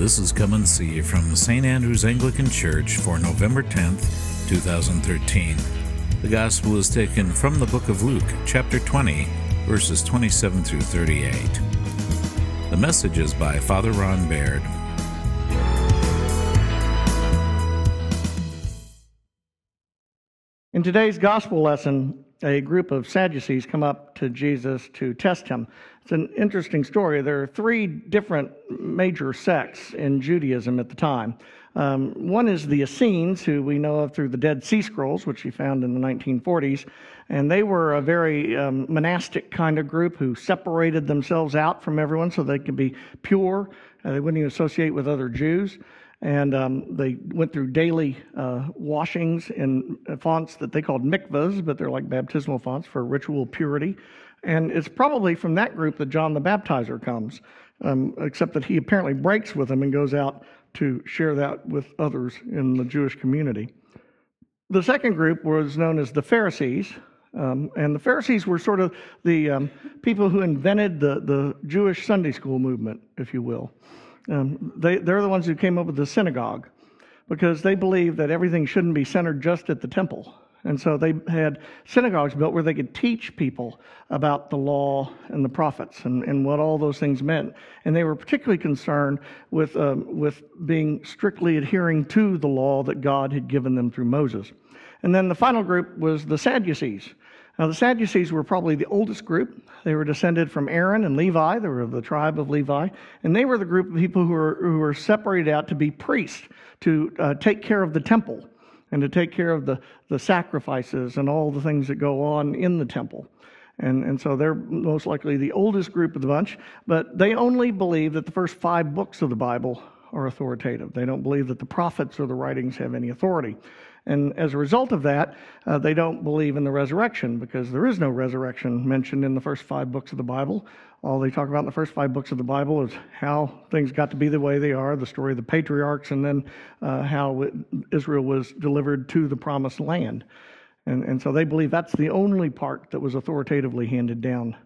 This is Come and See from St. Andrew's Anglican Church for November 10th, 2013. The Gospel is taken from the book of Luke, chapter 20, verses 27 through 38. The message is by Father Ron Baird. In today's gospel lesson, a group of Sadducees come up to Jesus to test him. It's an interesting story. There are three different major sects in Judaism at the time. Um, one is the Essenes, who we know of through the Dead Sea Scrolls, which we found in the 1940s. And they were a very um, monastic kind of group who separated themselves out from everyone so they could be pure. Uh, they wouldn't even associate with other Jews and um, they went through daily uh, washings in fonts that they called mikvahs, but they're like baptismal fonts for ritual purity. And it's probably from that group that John the Baptizer comes, um, except that he apparently breaks with them and goes out to share that with others in the Jewish community. The second group was known as the Pharisees. Um, and the Pharisees were sort of the um, people who invented the, the Jewish Sunday school movement, if you will. Um, they, they're the ones who came up with the synagogue because they believed that everything shouldn't be centered just at the temple. And so they had synagogues built where they could teach people about the law and the prophets and, and what all those things meant. And they were particularly concerned with, um, with being strictly adhering to the law that God had given them through Moses. And then the final group was the Sadducees. Now, the Sadducees were probably the oldest group. They were descended from Aaron and Levi. They were of the tribe of Levi. And they were the group of people who were, who were separated out to be priests, to uh, take care of the temple, and to take care of the, the sacrifices and all the things that go on in the temple. And, and so they're most likely the oldest group of the bunch, but they only believe that the first five books of the Bible are authoritative. They don't believe that the prophets or the writings have any authority. And as a result of that, uh, they don't believe in the resurrection because there is no resurrection mentioned in the first five books of the Bible. All they talk about in the first five books of the Bible is how things got to be the way they are, the story of the patriarchs, and then uh, how it, Israel was delivered to the promised land. And, and so they believe that's the only part that was authoritatively handed down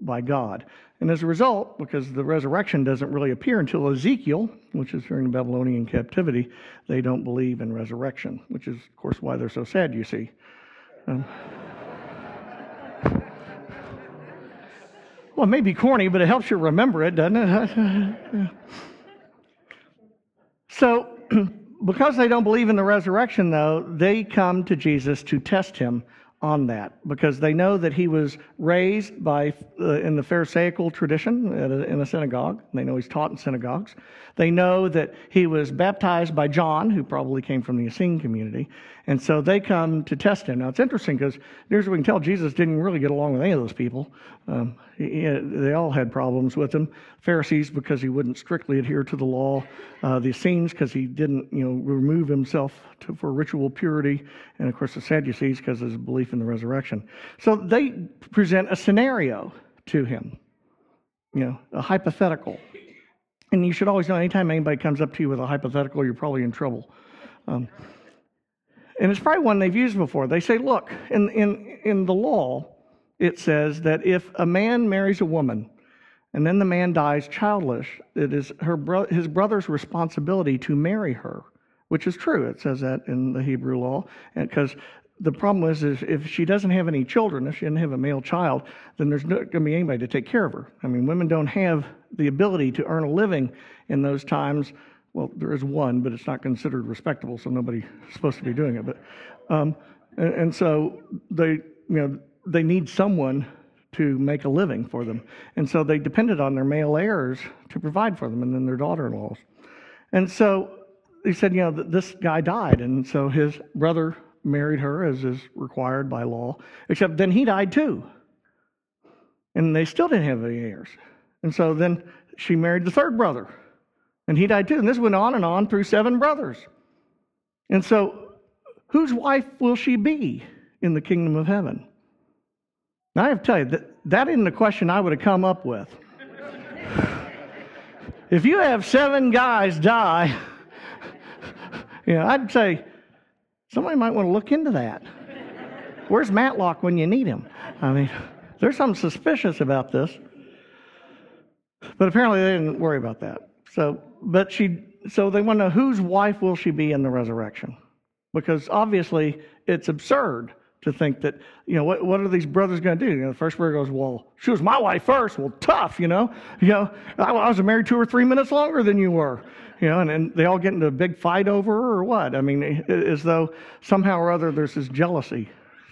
by God. And as a result, because the resurrection doesn't really appear until Ezekiel, which is during the Babylonian captivity, they don't believe in resurrection, which is, of course, why they're so sad, you see. Um, well, it may be corny, but it helps you remember it, doesn't it? so, because they don't believe in the resurrection, though, they come to Jesus to test him on that because they know that he was raised by uh, in the pharisaical tradition a, in a synagogue. They know he's taught in synagogues. They know that he was baptized by john who probably came from the essene community and so they come to test him now it's interesting because here's what we can tell jesus didn't really get along with any of those people um, he, they all had problems with him pharisees because he wouldn't strictly adhere to the law uh, the essenes because he didn't you know remove himself to, for ritual purity and of course the sadducees because of his belief in the resurrection. So they present a scenario to him, you know, a hypothetical. And you should always know anytime anybody comes up to you with a hypothetical, you're probably in trouble. Um, and it's probably one they've used before. They say, look, in, in, in the law, it says that if a man marries a woman and then the man dies childless, it is her bro- his brother's responsibility to marry her, which is true. It says that in the Hebrew law, because the problem is, is if she doesn't have any children, if she doesn't have a male child, then there's not going to be anybody to take care of her. I mean, women don't have the ability to earn a living in those times. Well, there is one, but it's not considered respectable, so nobody's supposed to be doing it. But um, and, and so they, you know, they need someone to make a living for them, and so they depended on their male heirs to provide for them, and then their daughter-in-laws. And so he said, you know, this guy died, and so his brother married her as is required by law, except then he died too. And they still didn't have any heirs. And so then she married the third brother, and he died too. And this went on and on through seven brothers. And so, whose wife will she be in the kingdom of heaven? Now, I have to tell you, that, that isn't a question I would have come up with. if you have seven guys die, you know, I'd say, Somebody might want to look into that. Where's Matlock when you need him? I mean, there's something suspicious about this. But apparently they didn't worry about that. So, but she, so they want to know whose wife will she be in the resurrection? Because obviously it's absurd to think that, you know, what, what are these brothers going to do? You know, the first brother goes, well, she was my wife first. Well, tough, you know. You know, I, I was married two or three minutes longer than you were. You know, and, and they all get into a big fight over her or what? I mean, as though somehow or other there's this jealousy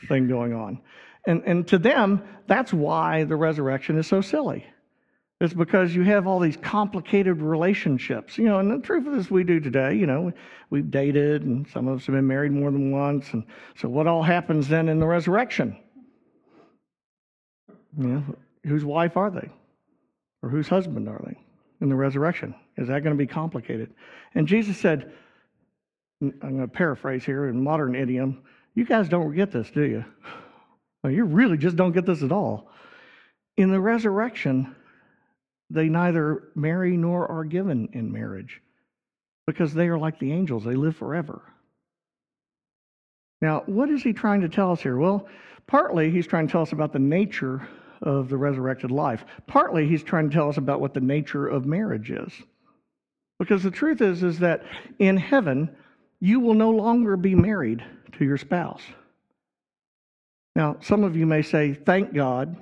thing going on. And, and to them, that's why the resurrection is so silly. It's because you have all these complicated relationships. You know, and the truth is, we do today. You know, we've dated, and some of us have been married more than once. And so, what all happens then in the resurrection? You know, whose wife are they? Or whose husband are they in the resurrection? Is that going to be complicated? And Jesus said, I'm going to paraphrase here in modern idiom, you guys don't get this, do you? Well, you really just don't get this at all. In the resurrection, they neither marry nor are given in marriage because they are like the angels, they live forever. Now, what is he trying to tell us here? Well, partly he's trying to tell us about the nature of the resurrected life. Partly he's trying to tell us about what the nature of marriage is. Because the truth is is that in heaven you will no longer be married to your spouse. Now, some of you may say, "Thank God."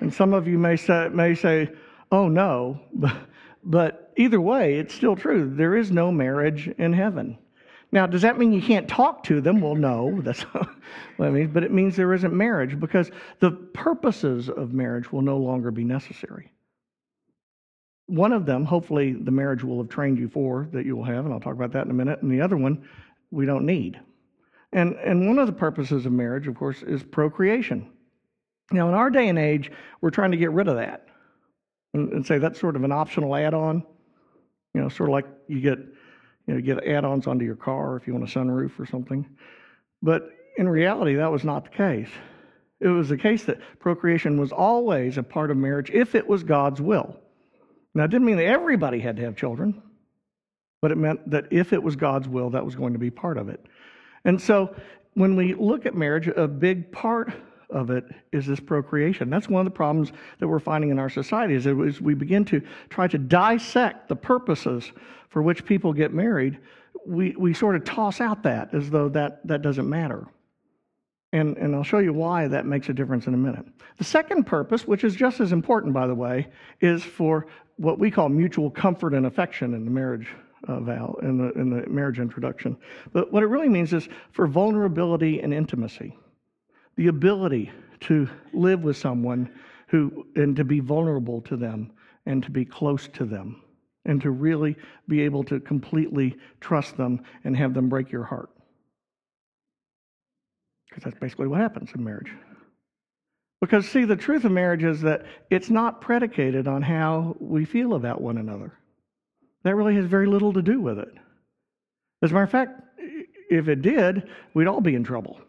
And some of you may say, may say oh no, but, either way, it's still true. There is no marriage in heaven. Now, does that mean you can't talk to them? Well, no, that's what I mean, but it means there isn't marriage because the purposes of marriage will no longer be necessary. One of them, hopefully, the marriage will have trained you for that you will have, and I'll talk about that in a minute. And the other one, we don't need. And, and one of the purposes of marriage, of course, is procreation. Now, in our day and age, we're trying to get rid of that and, and say that's sort of an optional add on. You know, sort of like you get, you know, get add ons onto your car if you want a sunroof or something. But in reality, that was not the case. It was the case that procreation was always a part of marriage if it was God's will. Now, it didn't mean that everybody had to have children, but it meant that if it was God's will, that was going to be part of it. And so when we look at marriage, a big part of it is this procreation. That's one of the problems that we're finding in our society is as we begin to try to dissect the purposes for which people get married, we, we sort of toss out that as though that, that doesn't matter. And, and I'll show you why that makes a difference in a minute. The second purpose, which is just as important, by the way, is for what we call mutual comfort and affection in the marriage uh, vow, in the, in the marriage introduction. But what it really means is for vulnerability and intimacy the ability to live with someone who and to be vulnerable to them and to be close to them and to really be able to completely trust them and have them break your heart. Because that's basically what happens in marriage. Because, see, the truth of marriage is that it's not predicated on how we feel about one another. That really has very little to do with it. As a matter of fact, if it did, we'd all be in trouble.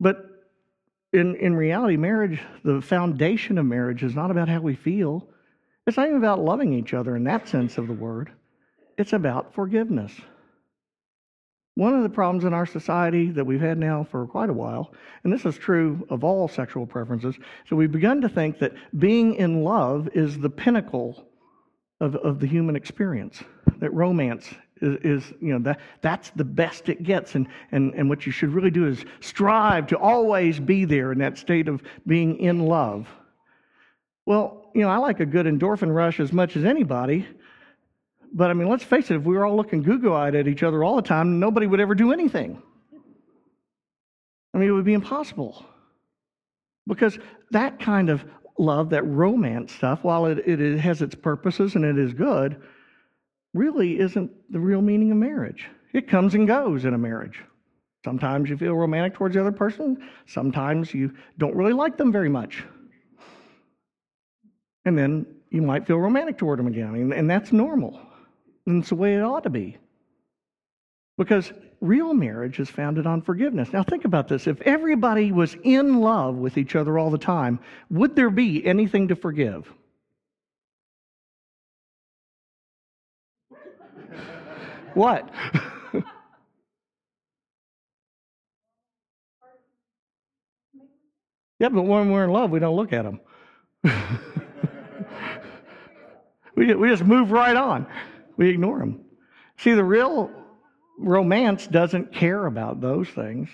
But in, in reality, marriage, the foundation of marriage is not about how we feel. It's not even about loving each other in that sense of the word. It's about forgiveness. One of the problems in our society that we've had now for quite a while, and this is true of all sexual preferences, so we've begun to think that being in love is the pinnacle of, of the human experience, that romance is, is, you know that that's the best it gets. And, and and what you should really do is strive to always be there in that state of being in love. Well you know i like a good endorphin rush as much as anybody. But i mean let's face it if we were all looking goo-goo-eyed at each other all the time nobody would ever do anything. I mean it would be impossible. Because that kind of love that romance stuff while it, it has its purposes and it is good really isn't the real meaning of marriage. It comes and goes in a marriage. Sometimes you feel romantic towards the other person, sometimes you don't really like them very much. And then you might feel romantic toward them again, and that's normal. And it's the way it ought to be. Because real marriage is founded on forgiveness. Now, think about this. If everybody was in love with each other all the time, would there be anything to forgive? What? yeah, but when we're in love, we don't look at them. we, we just move right on. We ignore them. See, the real romance doesn't care about those things.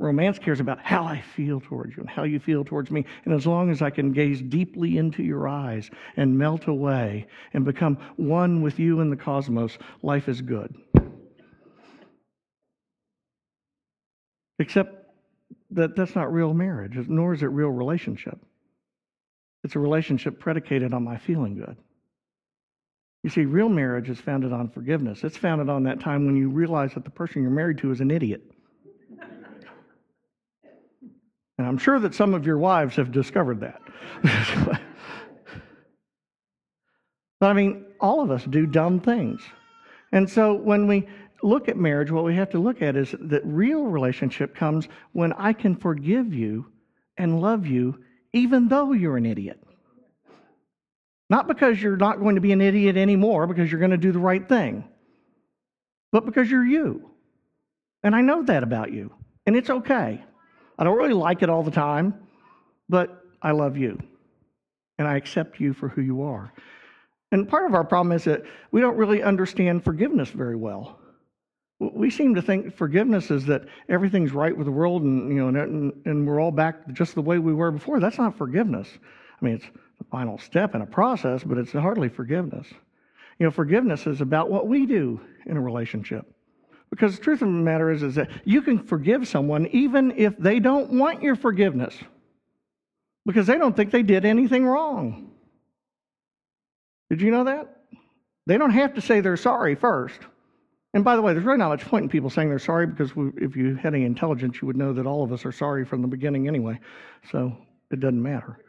Romance cares about how I feel towards you and how you feel towards me. And as long as I can gaze deeply into your eyes and melt away and become one with you in the cosmos, life is good. Except that that's not real marriage, nor is it real relationship. It's a relationship predicated on my feeling good. You see, real marriage is founded on forgiveness. It's founded on that time when you realize that the person you're married to is an idiot. And I'm sure that some of your wives have discovered that. but I mean, all of us do dumb things. And so when we look at marriage, what we have to look at is that real relationship comes when I can forgive you and love you even though you're an idiot. Not because you're not going to be an idiot anymore, because you're going to do the right thing, but because you're you. And I know that about you. And it's okay. I don't really like it all the time, but I love you. And I accept you for who you are. And part of our problem is that we don't really understand forgiveness very well. We seem to think forgiveness is that everything's right with the world and, you know, and, and we're all back just the way we were before. That's not forgiveness. I mean, it's the final step in a process, but it's hardly forgiveness. You know, forgiveness is about what we do in a relationship. Because the truth of the matter is, is that you can forgive someone even if they don't want your forgiveness. Because they don't think they did anything wrong. Did you know that? They don't have to say they're sorry first. And by the way, there's really not much point in people saying they're sorry because we, if you had any intelligence, you would know that all of us are sorry from the beginning anyway. So it doesn't matter.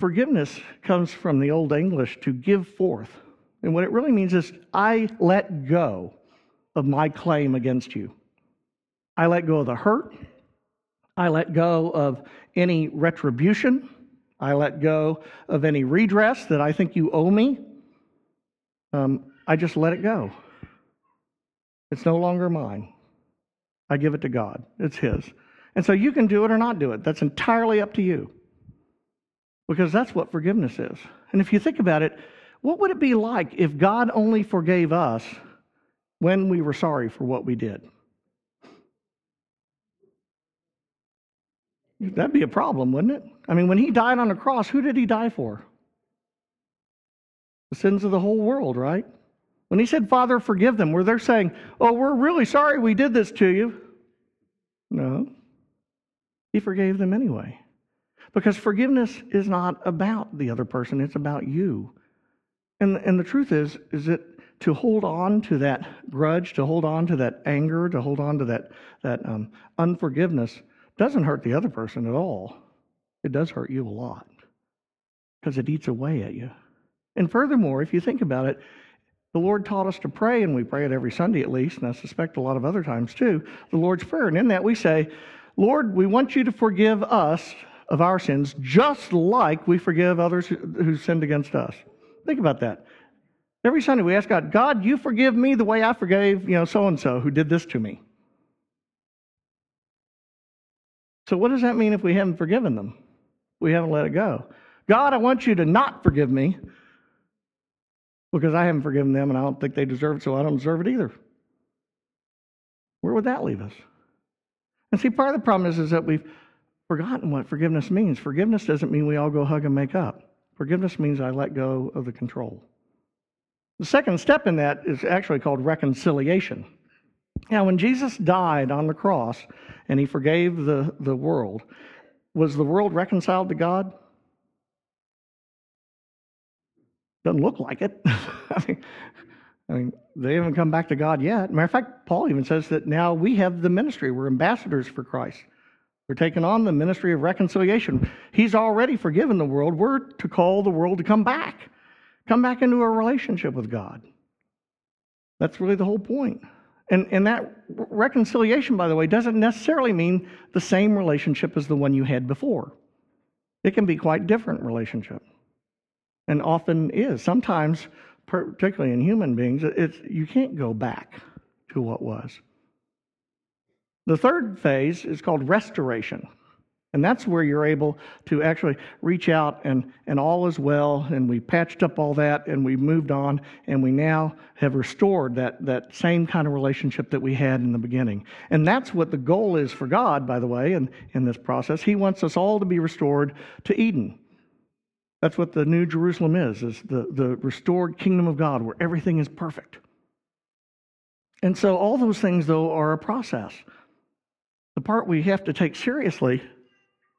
Forgiveness comes from the Old English to give forth. And what it really means is, I let go of my claim against you. I let go of the hurt. I let go of any retribution. I let go of any redress that I think you owe me. Um, I just let it go. It's no longer mine. I give it to God, it's His. And so you can do it or not do it. That's entirely up to you. Because that's what forgiveness is. And if you think about it, what would it be like if God only forgave us when we were sorry for what we did? That'd be a problem, wouldn't it? I mean, when he died on the cross, who did he die for? The sins of the whole world, right? When he said, Father, forgive them, were they saying, Oh, we're really sorry we did this to you? No. He forgave them anyway. Because forgiveness is not about the other person, it's about you. And, and the truth is, is that to hold on to that grudge, to hold on to that anger, to hold on to that, that um, unforgiveness doesn't hurt the other person at all. It does hurt you a lot because it eats away at you. And furthermore, if you think about it, the Lord taught us to pray, and we pray it every Sunday at least, and I suspect a lot of other times too, the Lord's Prayer. And in that we say, Lord, we want you to forgive us of our sins just like we forgive others who sinned against us. Think about that. Every Sunday we ask God, God, you forgive me the way I forgave, you know, so and so who did this to me. So what does that mean if we haven't forgiven them? We haven't let it go. God, I want you to not forgive me because I haven't forgiven them and I don't think they deserve it, so I don't deserve it either. Where would that leave us? And see, part of the problem is, is that we've forgotten what forgiveness means. Forgiveness doesn't mean we all go hug and make up. Forgiveness means I let go of the control. The second step in that is actually called reconciliation. Now, when Jesus died on the cross and he forgave the, the world, was the world reconciled to God? Doesn't look like it. I, mean, I mean, they haven't come back to God yet. Matter of fact, Paul even says that now we have the ministry. We're ambassadors for Christ. We're taking on the ministry of reconciliation. He's already forgiven the world. We're to call the world to come back, come back into a relationship with God. That's really the whole point. And, and that reconciliation, by the way, doesn't necessarily mean the same relationship as the one you had before. It can be quite different relationship and often is. Sometimes, particularly in human beings, it's, you can't go back to what was. The third phase is called restoration. And that's where you're able to actually reach out and, and all is well, and we patched up all that and we moved on, and we now have restored that, that same kind of relationship that we had in the beginning. And that's what the goal is for God, by the way, in, in this process. He wants us all to be restored to Eden. That's what the New Jerusalem is, is the, the restored kingdom of God where everything is perfect. And so all those things, though, are a process. The part we have to take seriously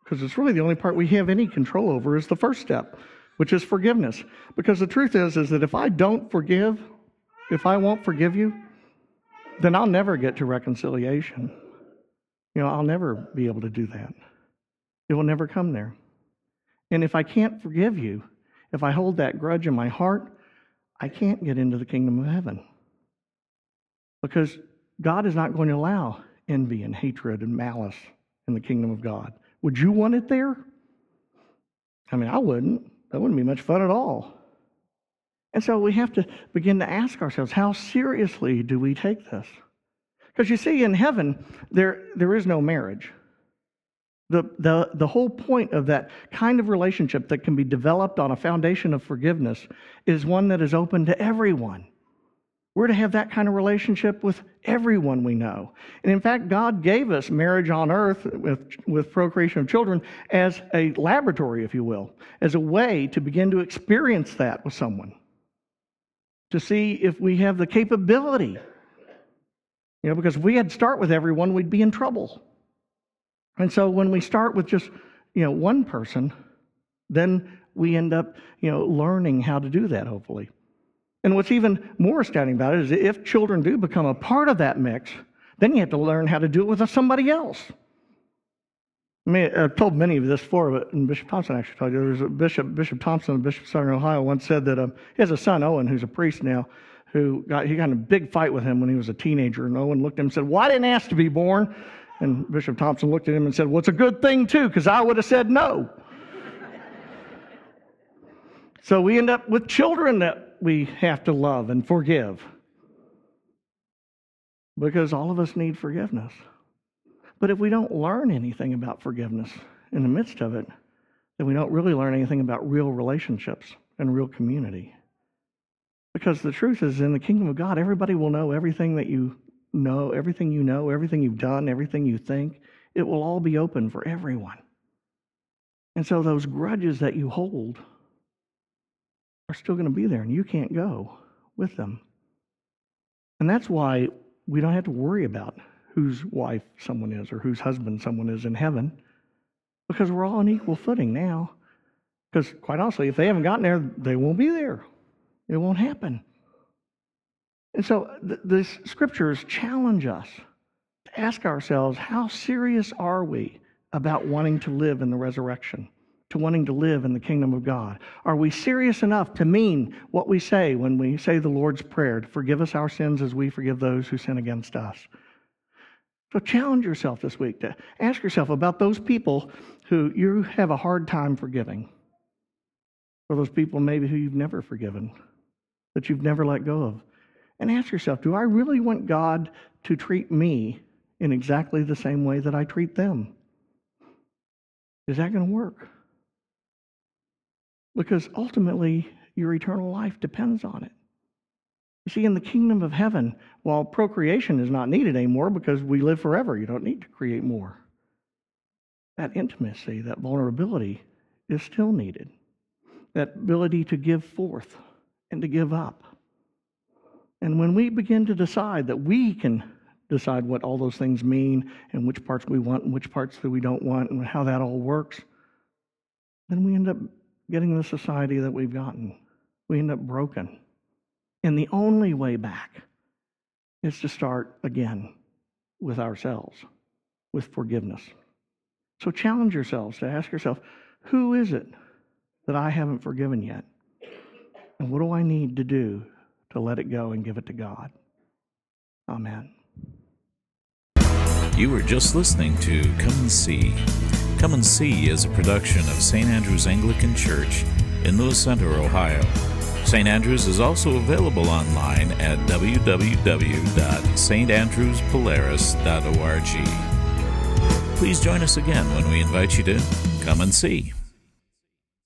because it's really the only part we have any control over is the first step, which is forgiveness. Because the truth is, is that if I don't forgive, if I won't forgive you, then I'll never get to reconciliation. You know, I'll never be able to do that. It will never come there. And if I can't forgive you, if I hold that grudge in my heart, I can't get into the kingdom of heaven. Because God is not going to allow envy and hatred and malice in the kingdom of God. Would you want it there? I mean, I wouldn't. That wouldn't be much fun at all. And so we have to begin to ask ourselves how seriously do we take this? Because you see, in heaven, there, there is no marriage. The, the, the whole point of that kind of relationship that can be developed on a foundation of forgiveness is one that is open to everyone. We're to have that kind of relationship with everyone we know. And in fact, God gave us marriage on earth with, with procreation of children as a laboratory, if you will, as a way to begin to experience that with someone, to see if we have the capability. You know, because if we had to start with everyone, we'd be in trouble. And so when we start with just, you know, one person, then we end up, you know, learning how to do that, hopefully. And what's even more astounding about it is if children do become a part of that mix, then you have to learn how to do it with somebody else. I mean, I've told many of this before, but and Bishop Thompson actually told you. There was a Bishop, Bishop Thompson of Bishop Southern Ohio once said that um, he has a son, Owen, who's a priest now, who got, he got in a big fight with him when he was a teenager. And Owen looked at him and said, I didn't I ask to be born. And Bishop Thompson looked at him and said, Well, it's a good thing, too, because I would have said no. So we end up with children that we have to love and forgive. Because all of us need forgiveness. But if we don't learn anything about forgiveness in the midst of it, then we don't really learn anything about real relationships and real community. Because the truth is, in the kingdom of God, everybody will know everything that you know, everything you know, everything you've done, everything you think. It will all be open for everyone. And so those grudges that you hold are still going to be there, and you can't go with them. And that's why we don't have to worry about whose wife someone is or whose husband someone is in heaven, because we're all on equal footing now. Because, quite honestly, if they haven't gotten there, they won't be there. It won't happen. And so th- the scriptures challenge us to ask ourselves how serious are we about wanting to live in the resurrection? To wanting to live in the kingdom of God? Are we serious enough to mean what we say when we say the Lord's Prayer to forgive us our sins as we forgive those who sin against us? So challenge yourself this week to ask yourself about those people who you have a hard time forgiving, or those people maybe who you've never forgiven, that you've never let go of. And ask yourself, do I really want God to treat me in exactly the same way that I treat them? Is that going to work? Because ultimately your eternal life depends on it. You see, in the kingdom of heaven, while procreation is not needed anymore because we live forever, you don't need to create more. That intimacy, that vulnerability is still needed. That ability to give forth and to give up. And when we begin to decide that we can decide what all those things mean and which parts we want and which parts that we don't want and how that all works, then we end up getting the society that we've gotten. We end up broken. And the only way back is to start again with ourselves, with forgiveness. So challenge yourselves to ask yourself who is it that I haven't forgiven yet? And what do I need to do to let it go and give it to God? Amen. You were just listening to Come and See. Come and See is a production of St. Andrew's Anglican Church in Lewis Center, Ohio. St. Andrews is also available online at www.standrewspolaris.org. Please join us again when we invite you to come and see.